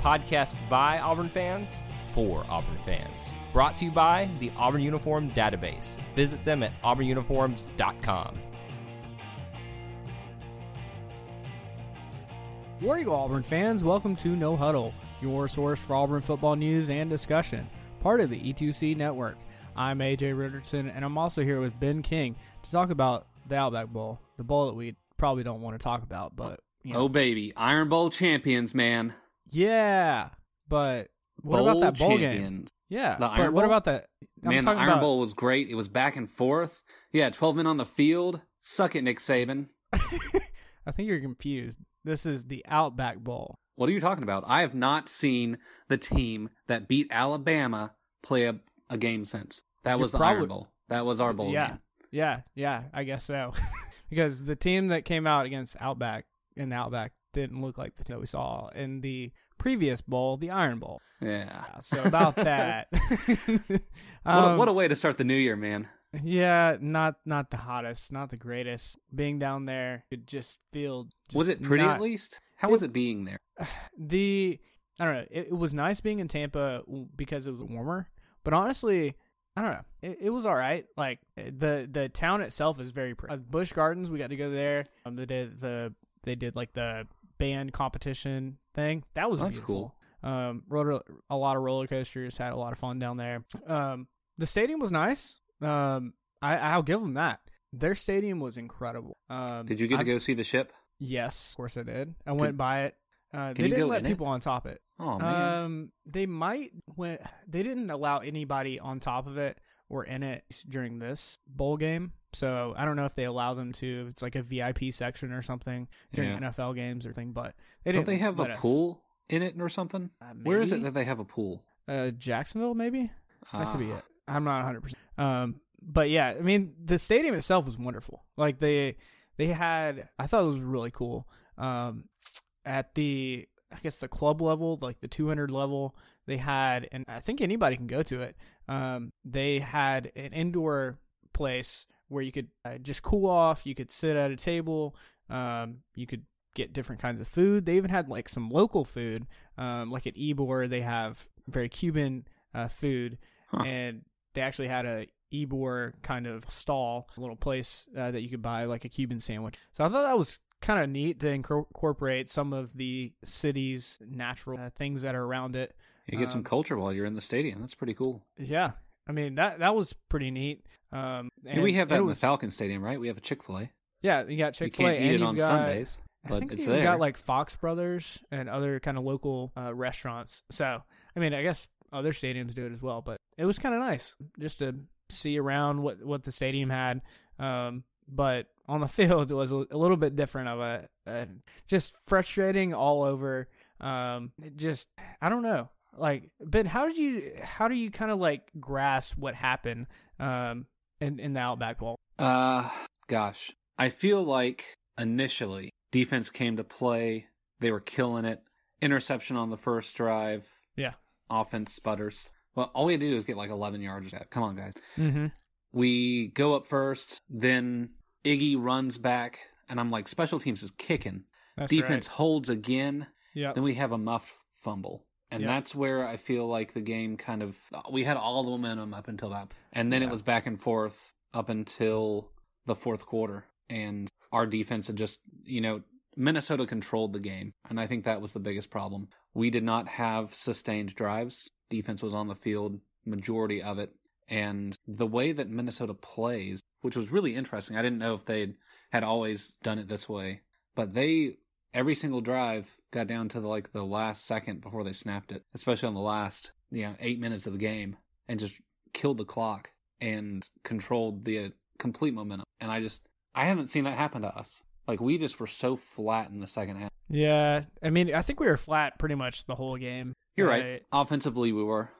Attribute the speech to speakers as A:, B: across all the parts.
A: podcast by Auburn fans for Auburn fans. Brought to you by the Auburn Uniform Database. Visit them at auburnuniforms.com.
B: War Eagle Auburn fans, welcome to No Huddle, your source for Auburn football news and discussion, part of the E2C network. I'm AJ Richardson, and I'm also here with Ben King to talk about the Outback Bowl, the bowl that we probably don't want to talk about, but you oh, know,
C: Oh baby, Iron Bowl champions, man.
B: Yeah. But what
C: bowl
B: about that bowl game? Yeah,
C: The
B: but
C: Iron
B: what
C: Bowl?
B: about that? I'm
C: Man, the Iron
B: about-
C: Bowl was great. It was back and forth. Yeah, 12 men on the field. Suck it, Nick Saban.
B: I think you're confused. This is the Outback Bowl.
C: What are you talking about? I have not seen the team that beat Alabama play a, a game since. That
B: You're
C: was the
B: probably-
C: Iron Bowl. That was our bowl
B: yeah,
C: game.
B: yeah, yeah. I guess so. because the team that came out against Outback in Outback didn't look like the team that we saw in the previous bowl, the Iron Bowl.
C: Yeah.
B: Yeah, so about that.
C: What, a,
B: Um,
C: what a way to start the new year, man.
B: yeah, not not the hottest, not the greatest. Being down there, it just feel. just
C: was it pretty
B: not-
C: at least? How was it being there?
B: the I don't know. It, it was nice being in Tampa because it was warmer, but honestly, I don't know. It, it was all right. Like the the town itself is very pretty. Uh, Busch Gardens, we got to go there. Um, the day the they did like the band competition thing. That was
C: That's
B: beautiful. Um, rode a, a lot of roller coasters. Had a lot of fun down there. Um, the stadium was nice. Um, I I'll give them that. Their stadium was incredible. Um,
C: Did you get to
B: I've-
C: go see the ship?
B: Yes, of course I did. I went by it. Uh, they didn't let
C: in it?
B: people on top it.
C: Oh, man.
B: Um, they might when they didn't allow anybody on top of it or in it during this bowl game. So I don't know if they allow them to. If it's like a VIP section or something during
C: Yeah.
B: NFL games or thing. But they
C: Don't
B: didn't.
C: they have a
B: us.
C: pool in it or something?
B: Uh,
C: Where is it that they have a pool?
B: Uh, Jacksonville, maybe. That could be
C: Ah.
B: it. I'm not 100. percent Um, but yeah, I mean, the stadium itself was wonderful. Like they they had, I thought it was really cool. Um, at the I guess the club level, like the 200 level, they had, and I think anybody can go to it. Um, they had an indoor place where you could uh, just cool off. You could sit at a table. Um, you could get different kinds of food. They even had like some local food, um, like at Ybor. They have very Cuban uh, food,
C: Huh.
B: and they actually had a Ybor kind of stall, a little place uh, that you could buy like a Cuban sandwich. So I thought that was kind of neat to incor- incorporate some of the city's natural uh, things that are around it.
C: You get some
B: Um,
C: culture while you're in the stadium. That's pretty cool.
B: Yeah, I mean that that was pretty neat. Um,
C: And we have that in
B: was-
C: the Falcon Stadium, right? We have a Chick Fil A.
B: Yeah, you got Chick Fil A
C: can't
B: and
C: eat it on
B: got,
C: Sundays,
B: I
C: but
B: think
C: it's
B: you
C: there.
B: got like Fox Brothers and other kind of local uh, restaurants. So I mean, I guess other stadiums do it as well. But it was kind of nice just to see around what what the stadium had. Um, but on the field, it was a, a little bit different of a, a just frustrating all over. Um, it just I don't know. Like Ben, how did you how do you kind of like grasp what happened um in in the Outback Bowl?
C: Uh, gosh, I feel like initially defense came to play. They were killing it. Interception on the first drive.
B: Yeah.
C: Offense sputters. Well, all we had to do is get like 11 yards. Come on, guys.
B: Mm-hmm.
C: We go up first, then Iggy runs back, and I'm like, special teams is kicking.
B: That's
C: Defense
B: Right.
C: holds again.
B: Yeah.
C: Then we have a muff fumble. And
B: Yep.
C: that's where I feel like the game kind of we had all the momentum up until that. And then
B: Yeah.
C: it was back and forth up until the fourth quarter. And our defense had just, you know, Minnesota controlled the game. And I think that was the biggest problem. We did not have sustained drives. Defense was on the field majority of it. And the way that Minnesota plays, which was really interesting. I didn't know if they had always done it this way, but they every single drive got down to the, like the last second before they snapped it, especially on the last you know eight minutes of the game, and just killed the clock and controlled the uh, complete momentum. And I just, I haven't seen that happen to us. Like we just were so flat in the second half.
B: Yeah, I mean, I think we were flat pretty much the whole game.
C: You're right. Offensively, we were.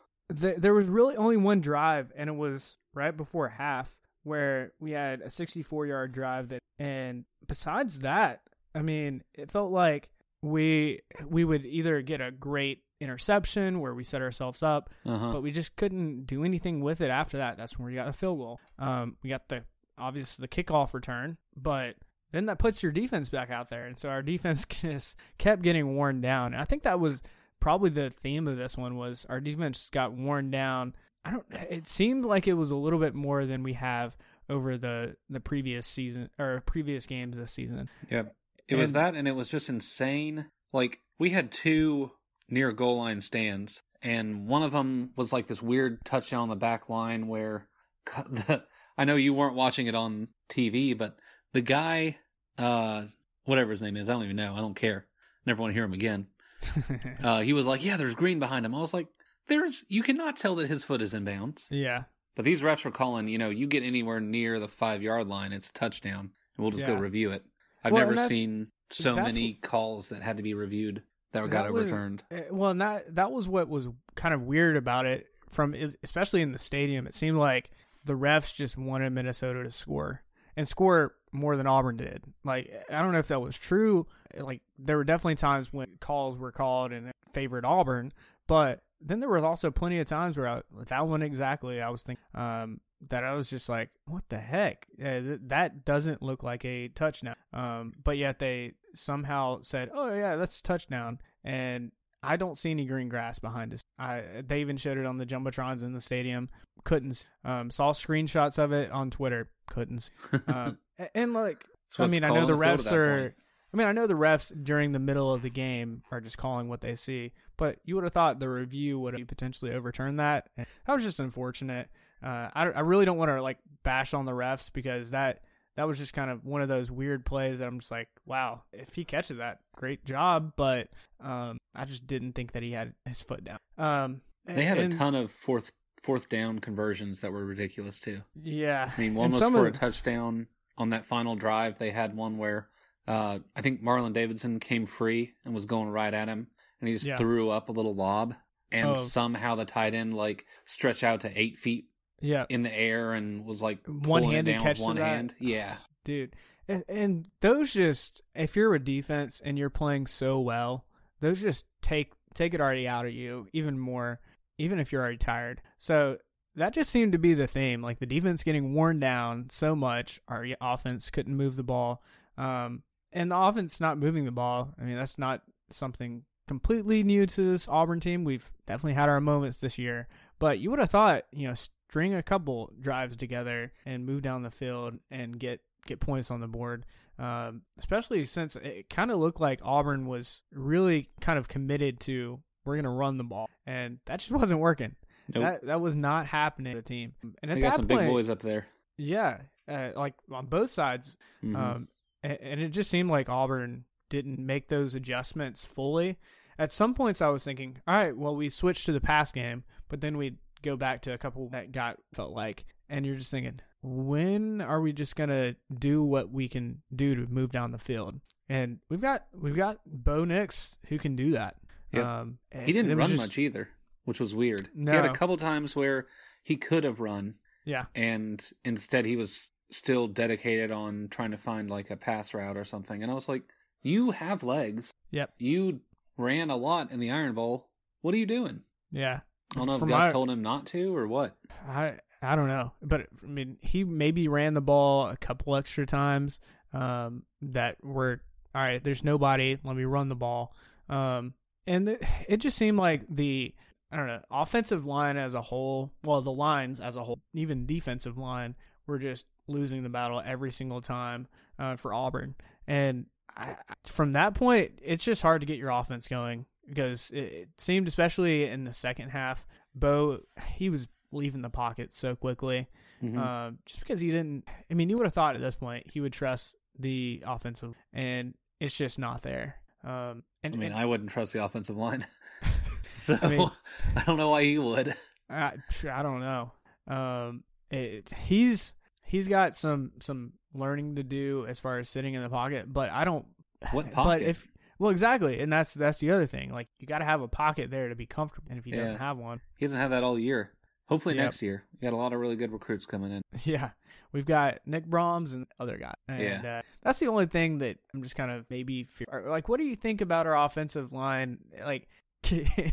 B: Th- there was really only one drive, and it was right before half where we had a 64 yard drive that, and besides that, I mean, it felt like we we would either get a great interception where we set ourselves up,
C: Uh-huh.
B: but we just couldn't do anything with it after that. That's when we got a field goal. Um, we got the obvious the kickoff return, but then that puts your defense back out there, and so our defense just kept getting worn down. And I think that was probably the theme of this one was our defense got worn down. I don't. It seemed like it was a little bit more than we have over the the previous season or previous games this season.
C: Yep. It was that, and it was just insane. Like we had two near goal line stands, and one of them was like this weird touchdown on the back line where the, I know you weren't watching it on TV, but the guy, uh, whatever his name is, I don't even know. I don't care. Never want to hear him again. Uh, he was like, "Yeah, there's green behind him." I was like, "There's you cannot tell that his foot is in bounds."
B: yeah,
C: But these refs were calling, you know, you get anywhere near the five yard line, it's a touchdown, and we'll just go review it. I've
B: Well,
C: never seen so many calls that had to be reviewed that, got
B: That was-
C: overturned.
B: Uh, Well, and that that was what was kind of weird about it. From especially in the stadium, it seemed like the refs just wanted Minnesota to score and score more than Auburn did. Like I don't know if that was true. Like there were definitely times when calls were called and favored Auburn, but then there was also plenty of times where I, that one exactly I was thinking um, that I was just like, what the heck? That doesn't look like a touchdown. Um, but yet they somehow said, oh yeah, that's a touchdown, and I don't see any green grass behind us. I they even showed it on the jumbotrons in the stadium. Couldn't um, saw screenshots of it on Twitter. Couldn't. Um, and like I mean, I know the
C: on
B: refs are. I mean, I know the refs during the middle of the game are just calling what they see, but you would have thought the review would have potentially overturned that. That was just unfortunate. Uh, I, I really don't want to like bash on the refs because that that was just kind of one of those weird plays that I'm just like, wow, if he catches that, great job. But um, I just didn't think that he had his foot down. Um,
C: They had
B: and-
C: a ton of fourth fourth down conversions that were ridiculous too.
B: Yeah,
C: I mean, one
B: And
C: was for a touchdown on that final drive. They had one where uh, I think Marlon Davidson came free and was going right at him, and he just
B: Yeah.
C: threw up a little lob, and
B: Oh.
C: somehow the tight end like stretched out to eight feet
B: yeah,
C: in the air and was like
B: One-handed
C: down
B: catch
C: with one hand. Yeah,
B: dude. And, and those just, if you're a defense and you're playing so well, those just take take it already out of you even more, even if you're already tired. So that just seemed to be the theme. Like the defense getting worn down so much, our offense couldn't move the ball. Um, and the offense not moving the ball. I mean, that's not something completely new to this Auburn team. We've definitely had our moments this year, but you would have thought, you know, string a couple drives together and move down the field and get get points on the board. Um, especially since it kind of looked like Auburn was really kind of committed to we're going to run the ball, and that just wasn't working.
C: nope.
B: That that was not happening to the team. And at
C: they got
B: that
C: some
B: point,
C: big boys up there.
B: yeah, uh, like on both sides,
C: Mhm.
B: um, a- and it just seemed like Auburn didn't make those adjustments fully. At some points, I was thinking, all right, well, we switched to the pass game, but then we'd go back to a couple that got felt like, and you're just thinking, when are we just gonna do what we can do to move down the field? And we've got we've got Bo Nix who can do that.
C: Yep.
B: Um,
C: he didn't run
B: just-
C: much either, which was weird. He had a couple times where he could have run,
B: Yeah,
C: and instead he was still dedicated on trying to find like a pass route or something. And I was like, "You have legs.
B: Yep.
C: You ran a lot in the Iron Bowl. What are you doing?"
B: yeah.
C: I don't know if
B: From
C: Gus
B: my-
C: told him not to or what.
B: I I don't know, but I mean, he maybe ran the ball a couple extra times um, that were all right. There's nobody. Let me run the ball, um, and it, it just seemed like the I don't know offensive line as a whole. Well, the lines as a whole, even defensive line, were just losing the battle every single time uh, for Auburn, and I, from that point, it's just hard to get your offense going because it, seemed, especially in the second half, Bo he was leaving the pocket so quickly,
C: Mhm.
B: um, just because he didn't. I mean, you would have thought at this point he would trust the offensive, and it's just not there. Um, and
C: I mean,
B: and
C: I wouldn't trust the offensive line, so
B: I
C: I, don't know why he would.
B: I, I don't know. Um, it, he's he's got some some learning to do as far as sitting in the pocket, but I don't.
C: What
B: But
C: pocket?
B: if well, exactly, and that's that's the other thing. Like you got to have a pocket there to be comfortable, and if he
C: Yeah.
B: doesn't have one,
C: He doesn't have that all year. Hopefully
B: Yep.
C: next year. We got a lot of really good recruits coming in.
B: yeah, we've got Nick Brahms and other guy, and uh, that's the only thing that I'm just kind of maybe fear. like. What do you think about our offensive line? Like, I,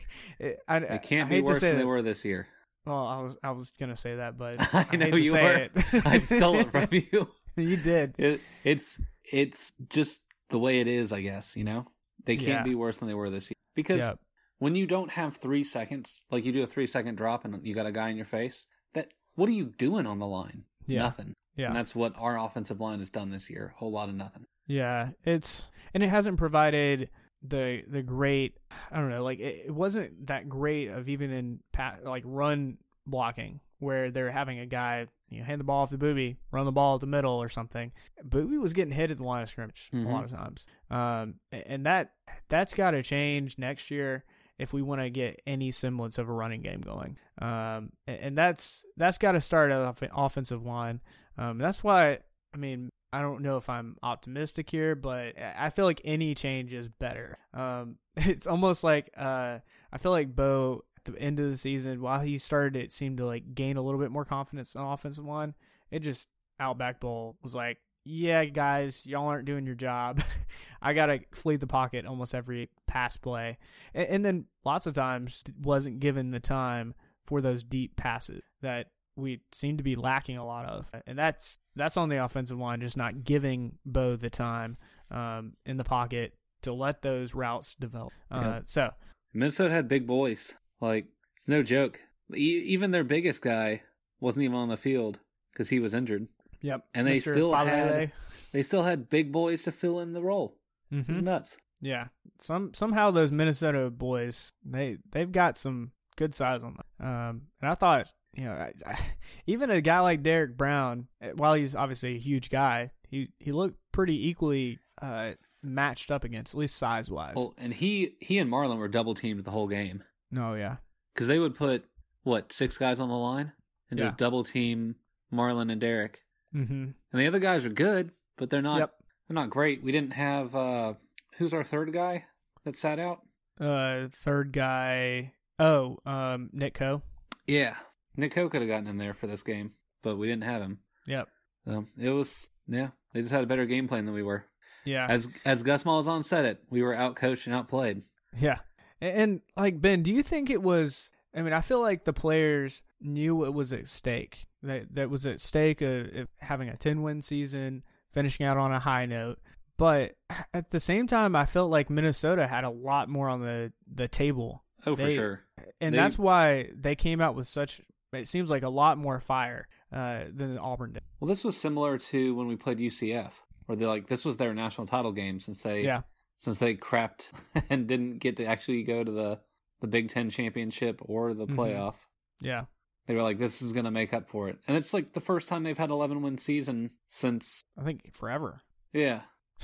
B: I
C: It can't
B: I
C: be worse
B: say
C: than they were this year.
B: Well, I was I was gonna say that, but
C: I
B: hate
C: know you
B: say
C: were.
B: it.
C: I stole it from you.
B: you did.
C: It, it's it's just the way it is, I guess. You know, they can't
B: Yeah.
C: be worse than they were this year because
B: Yep.
C: when you don't have three seconds, like you do a three second drop and you got a guy in your face, that what are you doing on the line?
B: Yeah.
C: Nothing.
B: Yeah.
C: And that's what our offensive line has done this year. A whole lot of nothing.
B: Yeah, it's and it hasn't provided the the great. I don't know, like it, it wasn't that great of even in pat like run blocking where they're having a guy you know, hand the ball off to Boobee, run the ball at the middle or something. Boobee was getting hit at the line of scrimmage
C: Mhm.
B: a lot of times, um, and that that's got to change next year if we want to get any semblance of a running game going. Um, and that's that's got to start at off- offensive line. Um, that's why I mean I don't know if I'm optimistic here, but I feel like any change is better. Um, it's almost like uh, I feel like Bo the end of the season, while he started, it seemed to like gain a little bit more confidence on offensive line. It just Outback Bowl was like, yeah, guys, y'all aren't doing your job. I gotta flee the pocket almost every pass play, and, and then lots of times wasn't given the time for those deep passes that we seem to be lacking a lot of, and that's that's on the offensive line, just not giving Bo the time um, in the pocket to let those routes develop. Uh,
C: Yeah.
B: So
C: Minnesota had big boys. Like it's no joke. E- even their biggest guy wasn't even on the field because he was injured,
B: yep,
C: and they
B: Mr.
C: still had they still had big boys to fill in the role.
B: Mhm.
C: It's nuts.
B: Yeah. Some somehow those Minnesota boys they they've got some good size on them. Um, and I thought you know I, I, even a guy like Derrick Brown, eh, while he's obviously a huge guy, he he looked pretty equally uh, matched up against at least size wise.
C: Well, and he he and Marlon were double teamed the whole game
B: no, yeah,
C: because they would put what six guys on the line and
B: Yeah.
C: just double team Marlon and Derrick,
B: mm-hmm.
C: and the other guys are good, but they're not
B: Yep.
C: they're not great. We didn't have uh who's our third guy that sat out?
B: Uh, third guy. Oh, um, Nick Coe.
C: Yeah, Nick Coe could have gotten in there for this game, but we didn't have him.
B: Yep.
C: So it was yeah, they just had a better game plan than we were.
B: Yeah.
C: As as Gus Malzahn said it, we were outcoached and outplayed.
B: Yeah. And, and like Ben, do you think it was I mean, I feel like the players knew what was at stake. That that was at stake of, of having a 10-win season, finishing out on a high note. But at the same time, I felt like Minnesota had a lot more on the the table.
C: Oh, for sure.
B: And
C: They-
B: that's why they came out with such it seems like a lot more fire uh, than Auburn did.
C: Well, this was similar to when we played UCF, where they like this was their national title game since they
B: Yeah.
C: Since they crapped and didn't get to actually go to the the Big Ten championship or the
B: Mhm.
C: playoff.
B: Yeah.
C: They were like, this is going to make up for it, and it's like the first time they've had 11 win season since
B: I think forever.
C: yeah.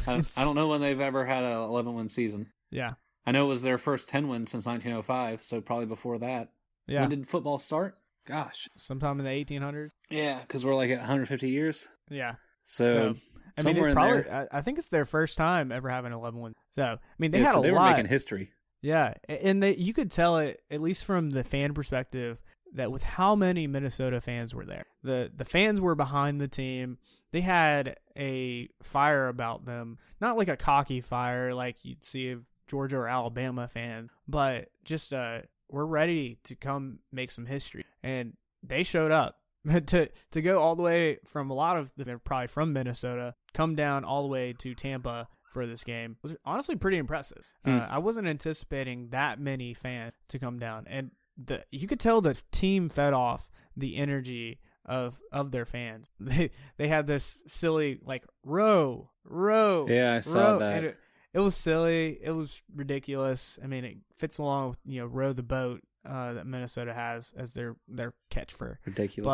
C: I don't, I don't know when they've ever had a 11 win season.
B: Yeah.
C: I know it was their first 10 win since 1905, so probably before that.
B: Yeah.
C: When did football start? Gosh.
B: Sometime in the 1800s.
C: Yeah, because we're like at 150 years.
B: Yeah.
C: So,
B: So, I mean,
C: somewhere
B: it's
C: in
B: probably. I, I think it's their first time ever having a 11 wins. So, I mean, they
C: Yeah,
B: had
C: so
B: a
C: they were making history.
B: yeah, and they you could tell it at least from the fan perspective that with how many Minnesota fans were there, the the fans were behind the team. They had a fire about them, not like a cocky fire like you'd see of Georgia or Alabama fans, but just uh, we're ready to come make some history, and they showed up. to to go all the way from a lot of they're probably from Minnesota, come down all the way to Tampa for this game was honestly pretty impressive.
C: Hmm.
B: Uh, I wasn't anticipating that many fans to come down, and the you could tell the team fed off the energy of of their fans. They they had this silly like row row.
C: Yeah, I saw
B: row,
C: that.
B: It, it was silly. It was ridiculous. I mean, it fits along with you know row the boat uh, that Minnesota has as their their catch for
C: Ridiculous.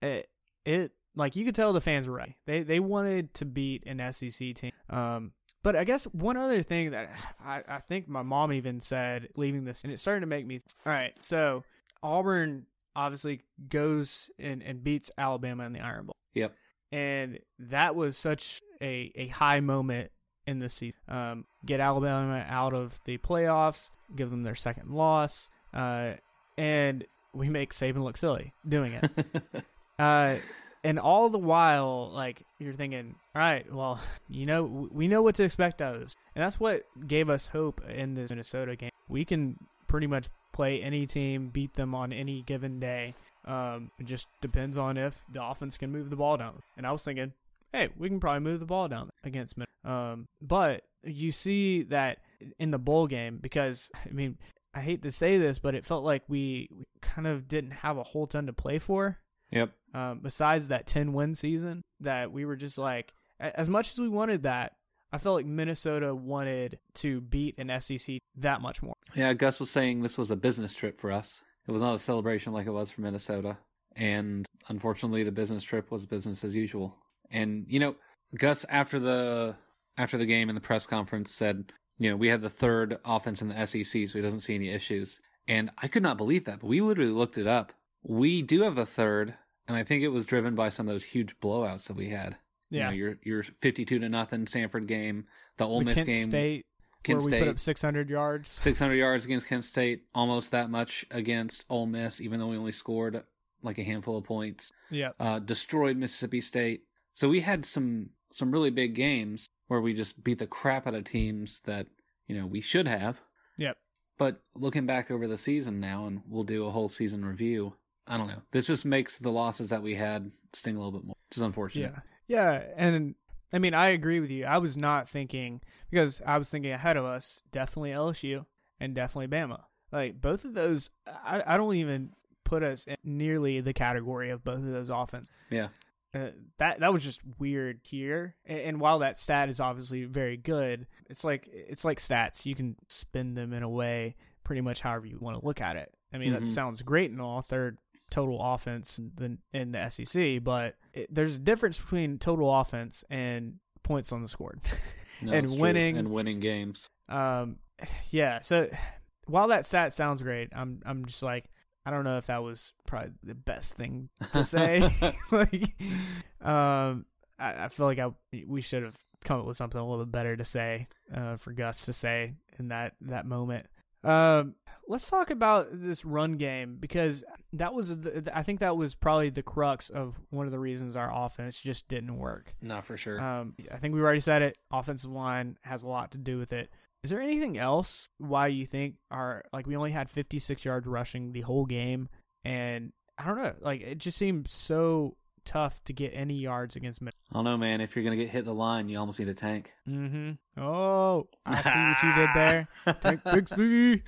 B: but it it like you could tell the fans were right. They they wanted to beat an SEC team. Um, but I guess one other thing that I, I think my mom even said leaving this, and it started to make me. All right, so Auburn obviously goes and, and beats Alabama in the Iron Bowl.
C: Yep.
B: and that was such a a high moment in the season. Um, get Alabama out of the playoffs, give them their second loss, uh, and we make Saban look silly doing it. uh, and all the while, like you're thinking, all right, well, you know, we know what to expect out of this, and that's what gave us hope in this Minnesota game. We can pretty much play any team, beat them on any given day. Um, it just depends on if the offense can move the ball down. And I was thinking, hey, we can probably move the ball down against Minnesota. Um, but you see that in the bowl game because I mean, I hate to say this, but it felt like we, we kind of didn't have a whole ton to play for.
C: Yep.
B: Um, besides that 10 win season, that we were just like, as much as we wanted that, I felt like Minnesota wanted to beat an SEC that much more.
C: Yeah, Gus was saying this was a business trip for us. It was not a celebration like it was for Minnesota. And unfortunately, the business trip was business as usual. And you know, Gus after the after the game in the press conference said, you know, we had the third offense in the SEC, so he doesn't see any issues. And I could not believe that, but we literally looked it up. We do have the third, and I think it was driven by some of those huge blowouts that we had.
B: Yeah,
C: you know, your your fifty-two to nothing Samford game, the Ole
B: the
C: Miss
B: Kent
C: game,
B: State,
C: Kent
B: where we put up 600 yards.
C: 600 yards against Kent State, almost that much against Ole Miss, even though we only scored like a handful of points.
B: Yeah,
C: Uh, destroyed Mississippi State. So we had some some really big games where we just beat the crap out of teams that you know we should have.
B: Yep.
C: But looking back over the season now, and we'll do a whole season review. I don't know. This just makes the losses that we had sting a little bit more, which is unfortunate.
B: Yeah. Yeah. And I mean, I agree with you. I was not thinking, because I was thinking ahead of us, definitely LSU and definitely Bama. Like, both of those, I, I don't even put us in nearly the category of both of those offenses.
C: Yeah.
B: Uh, that that was just weird here. And, and while that stat is obviously very good, it's like it's like stats. You can spin them in a way pretty much however you want to look at it. I mean,
C: Mhm.
B: that sounds great and all. Third total offense in the, in the SEC, but it, there's a difference between total offense and points on the score.
C: No,
B: And
C: it's true.
B: winning-
C: and winning games.
B: um, yeah. So while that stat sounds great, I'm I'm just like I don't know if that was probably the best thing to say. like, um, I, I feel like I we should have come up with something a little bit better to say uh, for Gus to say in that that moment. Um, let's talk about this run game because that was the, I think that was probably the crux of one of the reasons our offense just didn't work.
C: Not for sure.
B: Um, I think we already said it. Offensive line has a lot to do with it. Is there anything else why you think our like we only had 56 yards rushing the whole game, and I don't know, like it just seemed so tough to get any yards against Minnesota.
C: I don't know, man. If you're gonna get hit the line, you almost need a tank.
B: Mm-hmm. Oh, I see what you did there. Tank Bigsby.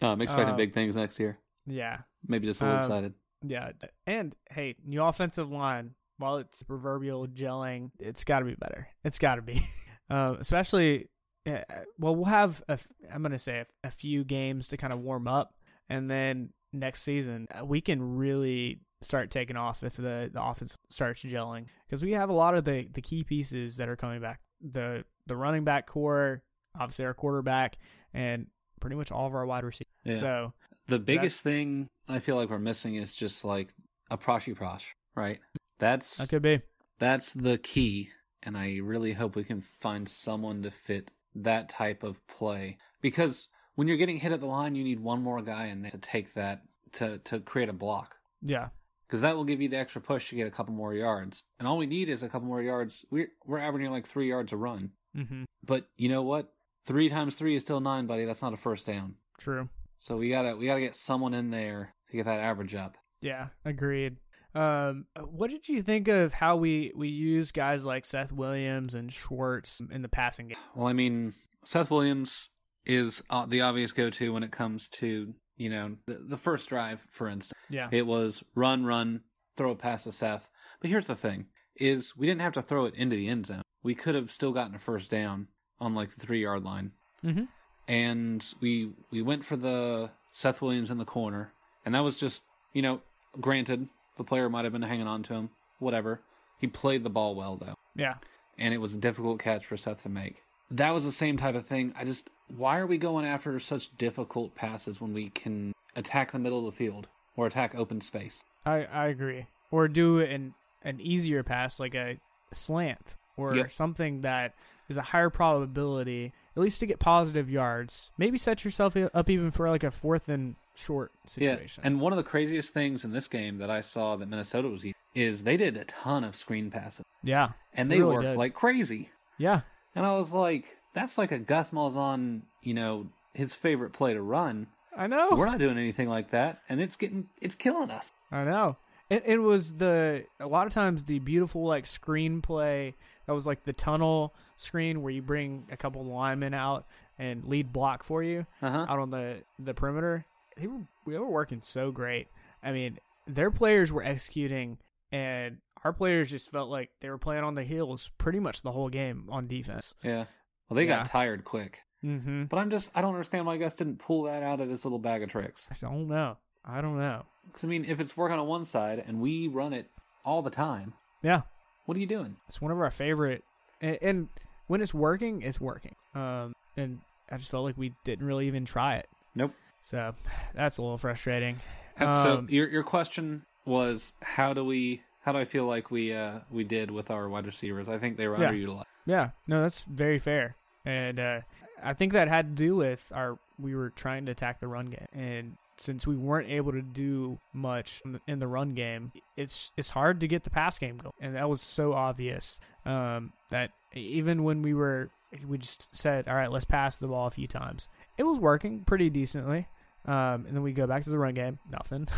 C: No, I'm expecting
B: Uh,
C: big things next year.
B: Yeah,
C: Maybe just a little
B: um,
C: excited.
B: yeah, and hey, new offensive line. While it's proverbial gelling, it's got to be better. It's got to be, um, especially. Yeah, well, we'll have a, I'm gonna say a, a few games to kind of warm up, and then next season uh, we can really start taking off if the, the offense starts gelling because we have a lot of the, the key pieces that are coming back. The the running back core, obviously our quarterback, and pretty much all of our wide receivers.
C: Yeah.
B: So
C: The biggest thing I feel like we're missing is just like a proshy prosh, right? That's
B: that could be.
C: that's the key, and I really hope we can find someone to fit that type of play because when you're getting hit at the line, you need one more guy in there to take that to to create a block.
B: Yeah.
C: because that will give you the extra push to get a couple more yards. And all we need is a couple more yards. We're we're averaging like three yards a run.
B: Mm-hmm.
C: But you know what? Three times three is still nine, buddy. That's not a first down.
B: True.
C: So we gotta we gotta get someone in there to get that average up.
B: Yeah, agreed. Um, what did you think of how we we use guys like Seth Williams and Schwartz in the passing game?
C: Well, I mean, Seth Williams is uh, the obvious go-to when it comes to you know the, the first drive, for instance.
B: Yeah,
C: It was run, run, throw a pass to Seth. But here's the thing: is we didn't have to throw it into the end zone. We could have still gotten a first down on like the three yard line.
B: Mhm.
C: And we we went for the Seth Williams in the corner, and that was just you know, granted the player might have been hanging on to him, whatever. He played the ball well though,
B: yeah,
C: and it was a difficult catch for Seth to make. That was the same type of thing. I just why are we going after such difficult passes when we can attack the middle of the field or attack open space?
B: I I agree. Or do in an easier pass, like a slant or
C: Yep.
B: something that is a higher probability, at least to get positive yards. Maybe set yourself up even for like a fourth and short situation.
C: Yeah, and one of the craziest things in this game that I saw that Minnesota was eating is they did a ton of screen passes,
B: yeah,
C: and
B: They
C: they
B: really
C: worked
B: did.
C: like crazy.
B: yeah,
C: And I was like, that's like a Gus Malzahn, you know, his favorite play to run.
B: I know.
C: We're not doing anything like that, and it's getting it's killing us.
B: I know. It, it was the a lot of times the beautiful like screenplay that was like the tunnel screen where you bring a couple linemen out and lead block for you
C: Uh-huh.
B: out on the the perimeter. They were they were working so great. I mean, their players were executing, and our players just felt like they were playing on the heels pretty much the whole game on defense.
C: Yeah. Well, they
B: Yeah.
C: got tired quick,
B: Mm-hmm.
C: but I'm just I don't understand why Gus didn't pull that out of his little bag of tricks.
B: I don't know. I don't know.
C: Because I mean, if it's working on one side and we run it all the time,
B: Yeah,
C: what are you doing?
B: it's one of our favorite and, and when it's working it's working um and i just felt like we didn't really even try it
C: Nope.
B: so that's a little frustrating
C: so
B: Um,
C: your your question was how do we how do I feel like we uh we did with our wide receivers? I think they were
B: Yeah.
C: underutilized.
B: yeah no that's very fair and uh i think that had to do with our we were trying to attack the run game and since we weren't able to do much in the- run game it's it's hard to get the pass game going. And that was so obvious um that even when we were we just said all right let's pass the ball a few times. It was working pretty decently um and then we go back to the run game nothing.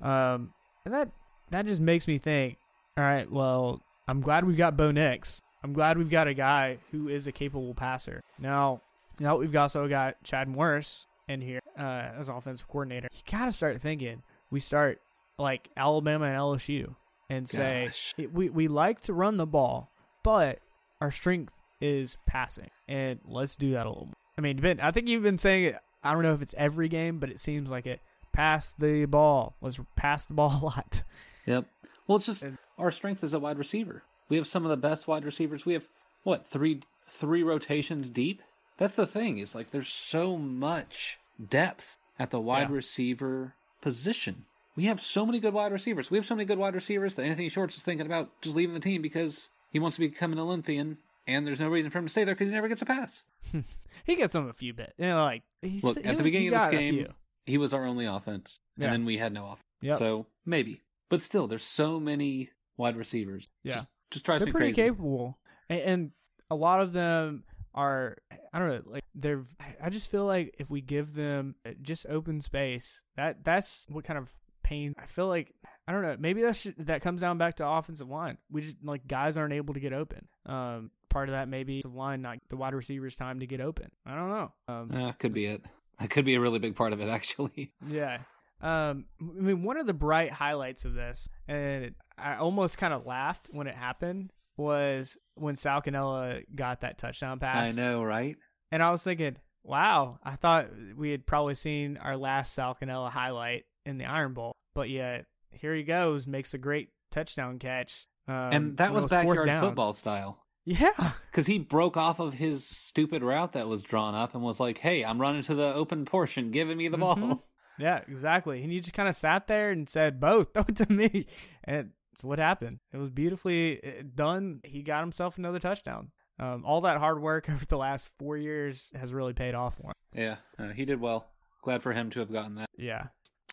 B: Um and that that just makes me think all right well i'm glad we've got bo nix. I'm glad we've got a guy who is a capable passer. Now now we've also got chad morris in here uh as offensive coordinator you gotta start thinking we start like alabama and lsu and say
C: Gosh.
B: We, we like to run the ball but our strength is passing and let's do that a little more i mean ben i think you've been saying it i don't know if it's every game but it seems like it pass the ball let's pass the ball a lot
C: Yep. Well, it's just
B: And-
C: our strength is a wide receiver. We have some of the best wide receivers. We have what three three rotations deep. That's the thing. Is like there's so much depth at the wide
B: Yeah.
C: receiver position. We have so many good wide receivers. We have so many good wide receivers that Anthony Schwartz is thinking about just leaving the team because he wants to become an Olympian, and there's no reason for him to stay there because he never gets a pass.
B: he gets them a few bit you know like he's
C: Look, at the beginning of this game, he was our only offense,
B: Yeah.
C: and then we had no offense.
B: Yep.
C: So maybe, but still, there's so many wide receivers.
B: Yeah.
C: just, just drives
B: they're pretty
C: crazy.
B: capable and, and a lot of them are i don't know like they're i just feel like if we give them just open space that that's what kind of pain i feel like i don't know maybe that's that comes down back to offensive line we just like guys aren't able to get open um part of that maybe the line not the wide receivers time to get open i don't know um
C: Uh, could be it. That could be a really big part of it, actually.
B: yeah. Um, I mean, one of the bright highlights of this, and I almost kind of laughed when it happened, was when Sal Cannella got that touchdown pass.
C: I know, right?
B: And I was thinking, wow, I thought we had probably seen our last Sal Cannella highlight in the Iron Bowl, but yet here he goes, makes a great touchdown catch. Um,
C: and that
B: when
C: was backyard football style.
B: Yeah.
C: Because he broke off of his stupid route that was drawn up and was like, hey, I'm running to the open portion, giving me the
B: Mhm.
C: ball.
B: Yeah, exactly. And he just kind of sat there and said, "Both, throw it to me." And it's what happened. It was beautifully uh, done. He got himself another touchdown. Um, all that hard work over the last four years has really paid off for him.
C: Yeah, uh, he did well. Glad for him to have gotten that.
B: Yeah.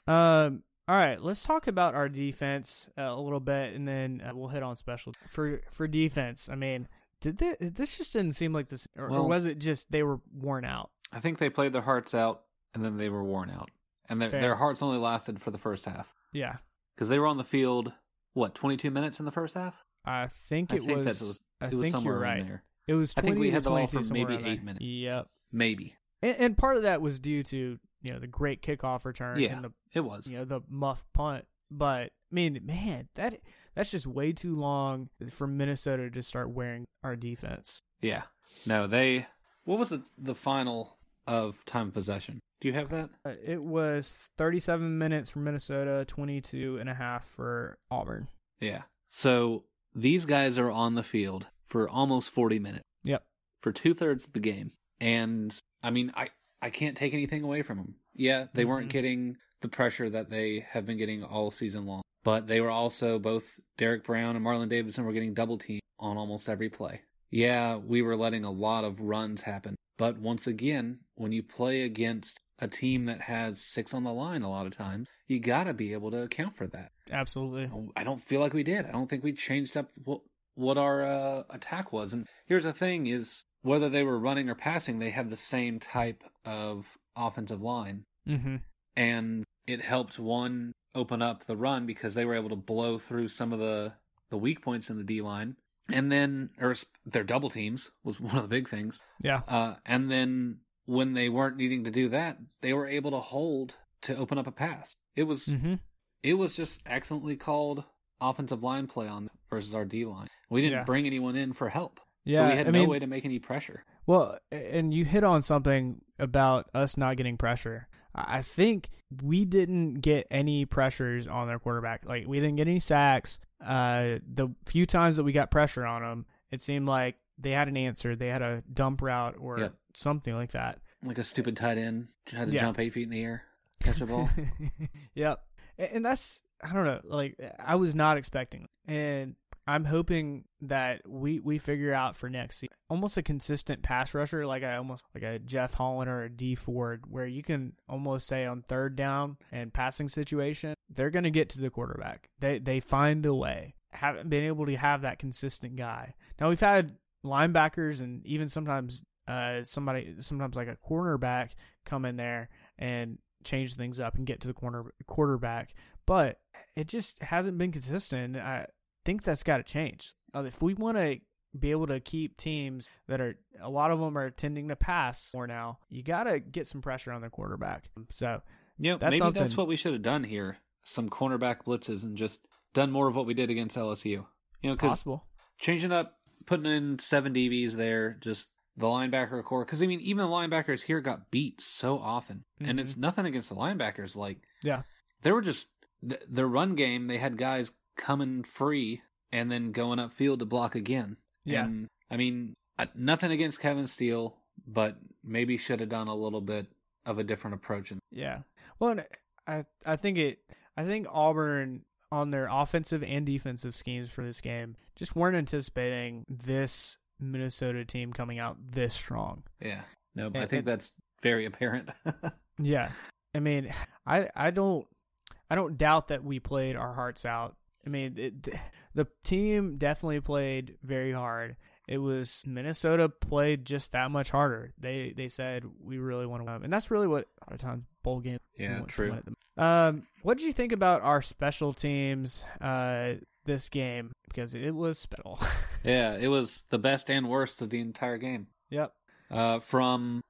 B: Um. All right. Let's talk about our defense uh, a little bit, and then uh, we'll hit on special for for defense. I mean, did this, this just didn't seem like this, or, or was it just they were worn out?
C: I think they played their hearts out and then they were worn out. And their,
B: Fair.
C: their hearts only lasted for the first half.
B: Yeah.
C: Because they were on the field, what, 22 minutes in the first half?
B: I think
C: I
B: it
C: think
B: was.
C: was,
B: I
C: it was
B: think
C: somewhere
B: you're right.
C: there.
B: It was. 20
C: I think we had the ball for maybe eight minutes.
B: Yep.
C: Maybe.
B: And, and part of that was due to you know the great kickoff return
C: Yeah.
B: and the
C: It was.
B: you know the muff punt. But I mean, man, that that's just way too long for Minnesota to start wearing our defense.
C: Yeah. No, they. What was the, the final of time of possession? Do you have that?
B: Uh, It was 37 minutes for Minnesota, 22 and a half for Auburn.
C: Yeah. So these guys are on the field for almost 40 minutes,
B: Yep.
C: for two thirds of the game. And I mean, I, I can't take anything away from them. Yeah, they weren't
B: Mhm.
C: getting the pressure that they have been getting all season long. but they were also both Derrick Brown and Marlon Davidson were getting double teamed on almost every play. Yeah, we were letting a lot of runs happen, but once again, when you play against a team that has six on the line a lot of times, you got to be able to account for that.
B: Absolutely.
C: I don't feel like we did. I don't think we changed up what our uh, attack was. And here's the thing: is whether they were running or passing, they had the same type of offensive line,
B: Mm-hmm.
C: and it helped one open up the run because they were able to blow through some of the the weak points in the D line, and then or their double teams was one of the big things.
B: Yeah.
C: Uh, and then when they weren't needing to do that, they were able to hold to open up a pass. It was
B: Mm-hmm.
C: it was just excellently called offensive line play on versus our D line. We didn't
B: Yeah.
C: bring anyone in for help.
B: Yeah.
C: so we had
B: I
C: no
B: mean,
C: way to make any pressure.
B: Well, and you hit on something about us not getting pressure. I think we didn't get any pressures on their quarterback. Like we didn't get any sacks. Uh, the few times that we got pressure on them, it seemed like they had an answer. They had a dump route or
C: Yep.
B: something like that.
C: Like a stupid tight end had to
B: Yeah.
C: jump eight feet in the air, catch a ball.
B: yep. And that's I don't know, like I was not expecting. And I'm hoping that we we figure out for next season almost a consistent pass rusher, like I almost like a Jeff Holland or a Dee Ford, where you can almost say on third down and passing situation, they're gonna get to the quarterback. They they find a way. Haven't been able to have that consistent guy. Now we've had linebackers and even sometimes uh somebody sometimes like a cornerback come in there and change things up and get to the corner quarterback, but it just hasn't been consistent. I think that's got to change. Uh, if we want to be able to keep teams that are a lot of them are tending to pass more now, you got to get some pressure on the quarterback. So
C: You know,
B: That's
C: maybe that's what we should have done here. Some cornerback blitzes and just done more of what we did against LSU. You know, because changing up, putting in seven DBs there, just the linebacker core. Because I mean, even the linebackers here got beat so often, and
B: Mhm.
C: it's nothing against the linebackers. Like
B: Yeah.
C: they were just the, their run game. They had guys coming free and then going upfield to block again.
B: Yeah.
C: And I mean, nothing against Kevin Steele, but maybe should have done a little bit of a different approach.
B: Yeah. Well, and I I think it I think Auburn on their offensive and defensive schemes for this game just weren't anticipating this Minnesota team coming out this strong.
C: yeah, no, I
B: And-
C: think
B: and-
C: that's very apparent.
B: Yeah. I mean, I I don't I don't doubt that we played our hearts out. I mean, it, the team definitely played very hard. It was Minnesota played just that much harder. They they said we really want to win, and that's really what a lot of times bowl game.
C: Yeah, true.
B: Um, what did you think about our special teams uh this game? Because it was special.
C: yeah, it was the best and worst of the entire game.
B: yep.
C: uh, from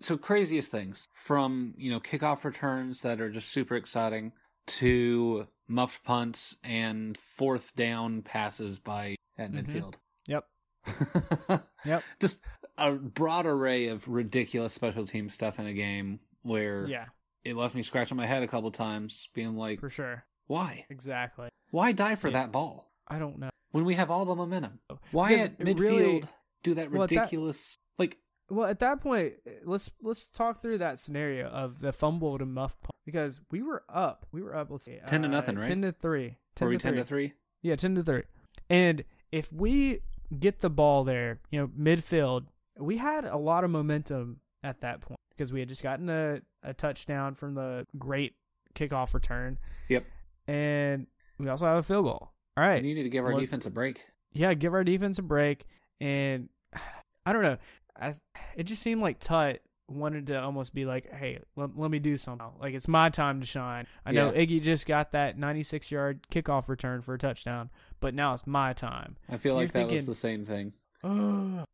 C: so craziest things from you know kickoff returns that are just super exciting to muffed punts and fourth down passes by at
B: Mhm.
C: midfield.
B: Yep. Yep.
C: Just a broad array of ridiculous special team stuff in a game where
B: Yeah,
C: it left me scratching my head a couple times, being like,
B: for sure.
C: why?
B: Exactly.
C: Why die for
B: Yeah.
C: that ball
B: I don't know.
C: when we have all the momentum? Why
B: Because
C: at
B: it
C: midfield
B: really-
C: do that
B: Well, that-
C: ridiculous like
B: Well, at that point, let's let's talk through that scenario of the fumble to muff punt because we were up. We were up. Let's see,
C: 10 to
B: uh,
C: nothing, right?
B: Ten to three.
C: were we ten to three?
B: Yeah, ten to three. And if we get the ball there, you know, midfield, we had a lot of momentum at that point because we had just gotten a, a touchdown from the great kickoff return,
C: Yep.
B: and we also have a field goal. All right,
C: We need to give our
B: Well,
C: defense a break.
B: yeah, give our defense a break. And I don't know. I it just seemed like Tutt wanted to almost be like, "Hey, let, let me do something. Like it's my time to shine." I know
C: Yeah.
B: Iggy just got that 96-yard kickoff return for a touchdown, but now it's my time.
C: I feel
B: You're
C: like that was the same thing.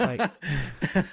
B: Like-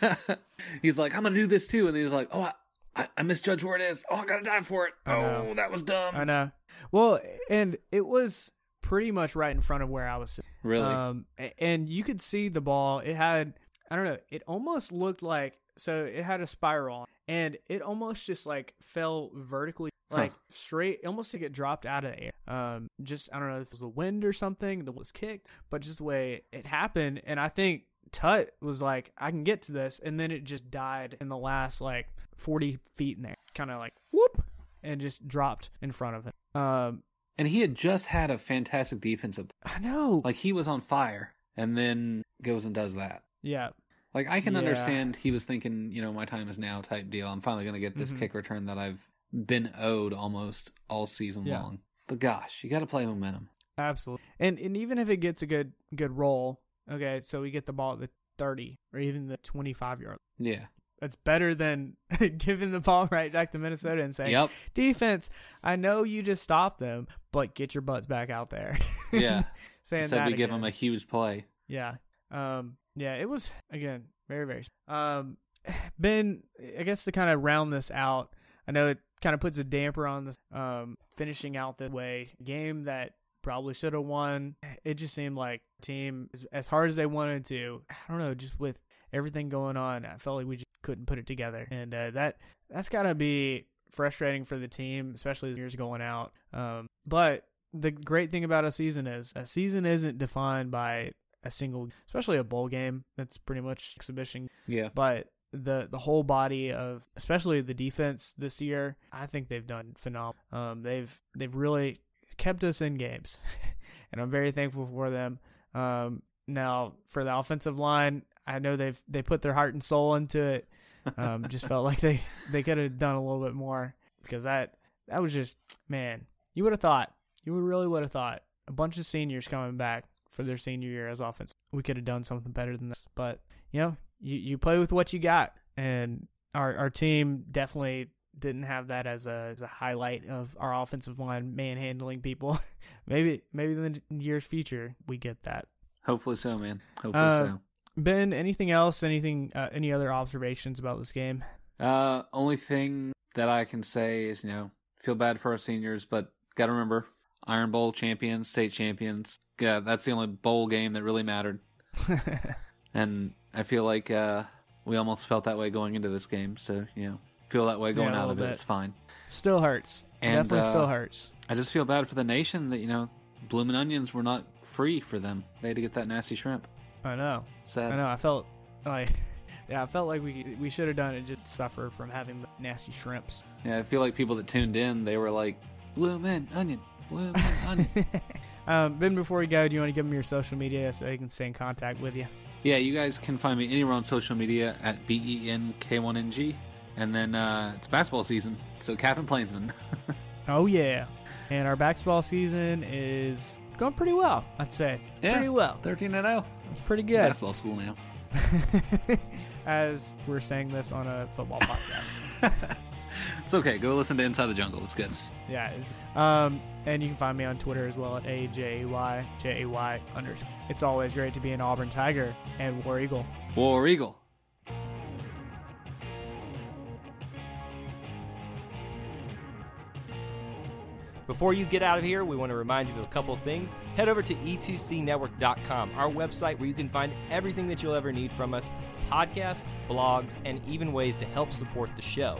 C: he's like, I'm gonna do this too, and then he's like, Oh, I, I, I misjudged where it is. Oh, I gotta die for it. Oh, that was dumb.
B: I know. Well, and it was pretty much right in front of where I was sitting.
C: Really?
B: Um, and you could see the ball. It had, I don't know, it almost looked like, so it had a spiral and it almost just like fell vertically, like straight, almost like it dropped out of the air. Um, just, I don't know if it was the wind or something that was kicked, but just the way it happened. And I think Tutt was like, I can get to this. And then it just died in the last like 40 feet in there, kind of like whoop, and just dropped in front of him. Um,
C: And he had just had a fantastic defensive.
B: I know.
C: Like he was on fire and then goes and does that.
B: yeah,
C: Like I can
B: Yeah.
C: understand he was thinking, you know, my time is now type deal. I'm finally going to get this
B: Mhm.
C: kick return that I've been owed almost all season
B: Yeah.
C: long. But gosh, you got to play momentum.
B: absolutely. And and even if it gets a good good roll, okay, so we get the ball at the thirty or even the twenty five yard.
C: Yeah.
B: That's better than giving the ball right back to Minnesota and saying,
C: Yep.
B: defense, I know you just stopped them, but get your butts back out there.
C: Yeah.
B: saying
C: Instead
B: that
C: we give them a huge play.
B: Yeah. Um yeah, it was again very very um Ben, I guess to kind of round this out, I know it kind of puts a damper on this um finishing out the way game that probably should have won. It just seemed like team as, hard as they wanted to, I don't know, just with everything going on, I felt like we just couldn't put it together. And uh, that that's got to be frustrating for the team, especially as years going out. Um but the great thing about a season is a season isn't defined by a single, especially a bowl game. That's pretty much exhibition.
C: Yeah.
B: But the the whole body of, especially the defense this year, I think they've done phenomenal. Um, they've they've really kept us in games, and I'm very thankful for them. Um, now for the offensive line, I know they've they put their heart and soul into it. Um, just felt like they they could have done a little bit more because that that was just man. You would have thought you really would have thought a bunch of seniors coming back for their senior year as offense. We could have done something better than this, but you know, you, you play with what you got, and our our team definitely didn't have that as a as a highlight of our offensive line manhandling people. maybe maybe in the year's future we get that.
C: Hopefully so, man. Hopefully
B: Uh, Ben, anything else? Anything? Uh, any other observations about this game?
C: Uh, only thing that I can say is, you know, feel bad for our seniors, but got to remember, Iron Bowl champions, state champions. Yeah, that's the only bowl game that really mattered. And I feel like uh, we almost felt that way going into this game. So, you know, feel that way going
B: Yeah,
C: out of it.
B: bit.
C: It's fine.
B: Still hurts.
C: And,
B: definitely
C: uh,
B: still hurts.
C: I just feel bad for the nation that, you know, Bloomin' Onions were not free for them. They had to get that nasty shrimp.
B: I know.
C: Sad.
B: I know. I felt like, yeah, I felt like we we should have done it. Just suffer from having the nasty shrimps.
C: Yeah, I feel like people that tuned in, they were like, Bloomin' Onion, Bloomin'
B: um, Ben, before we go, do you want to give them your social media so they can stay in contact with you?
C: Yeah, you guys can find me anywhere on social media at B E N K 1 N G. And then uh, it's basketball season, so Captain Plainsman.
B: Oh yeah, and our basketball season is going pretty well. I'd say
C: Yeah.
B: pretty well.
C: 13 and 0.
B: It's pretty good.
C: Basketball school now.
B: As we're saying this on a football podcast.
C: It's okay. Go listen to Inside the Jungle. It's good.
B: yeah. Um, and you can find me on Twitter as well at a j a y j a y underscore. It's always great to be an Auburn Tiger and War Eagle.
C: War Eagle.
A: Before you get out of here, we want to remind you of a couple of things. Head over to e2cnetwork.com, our website where you can find everything that you'll ever need from us podcasts, blogs, and even ways to help support the show.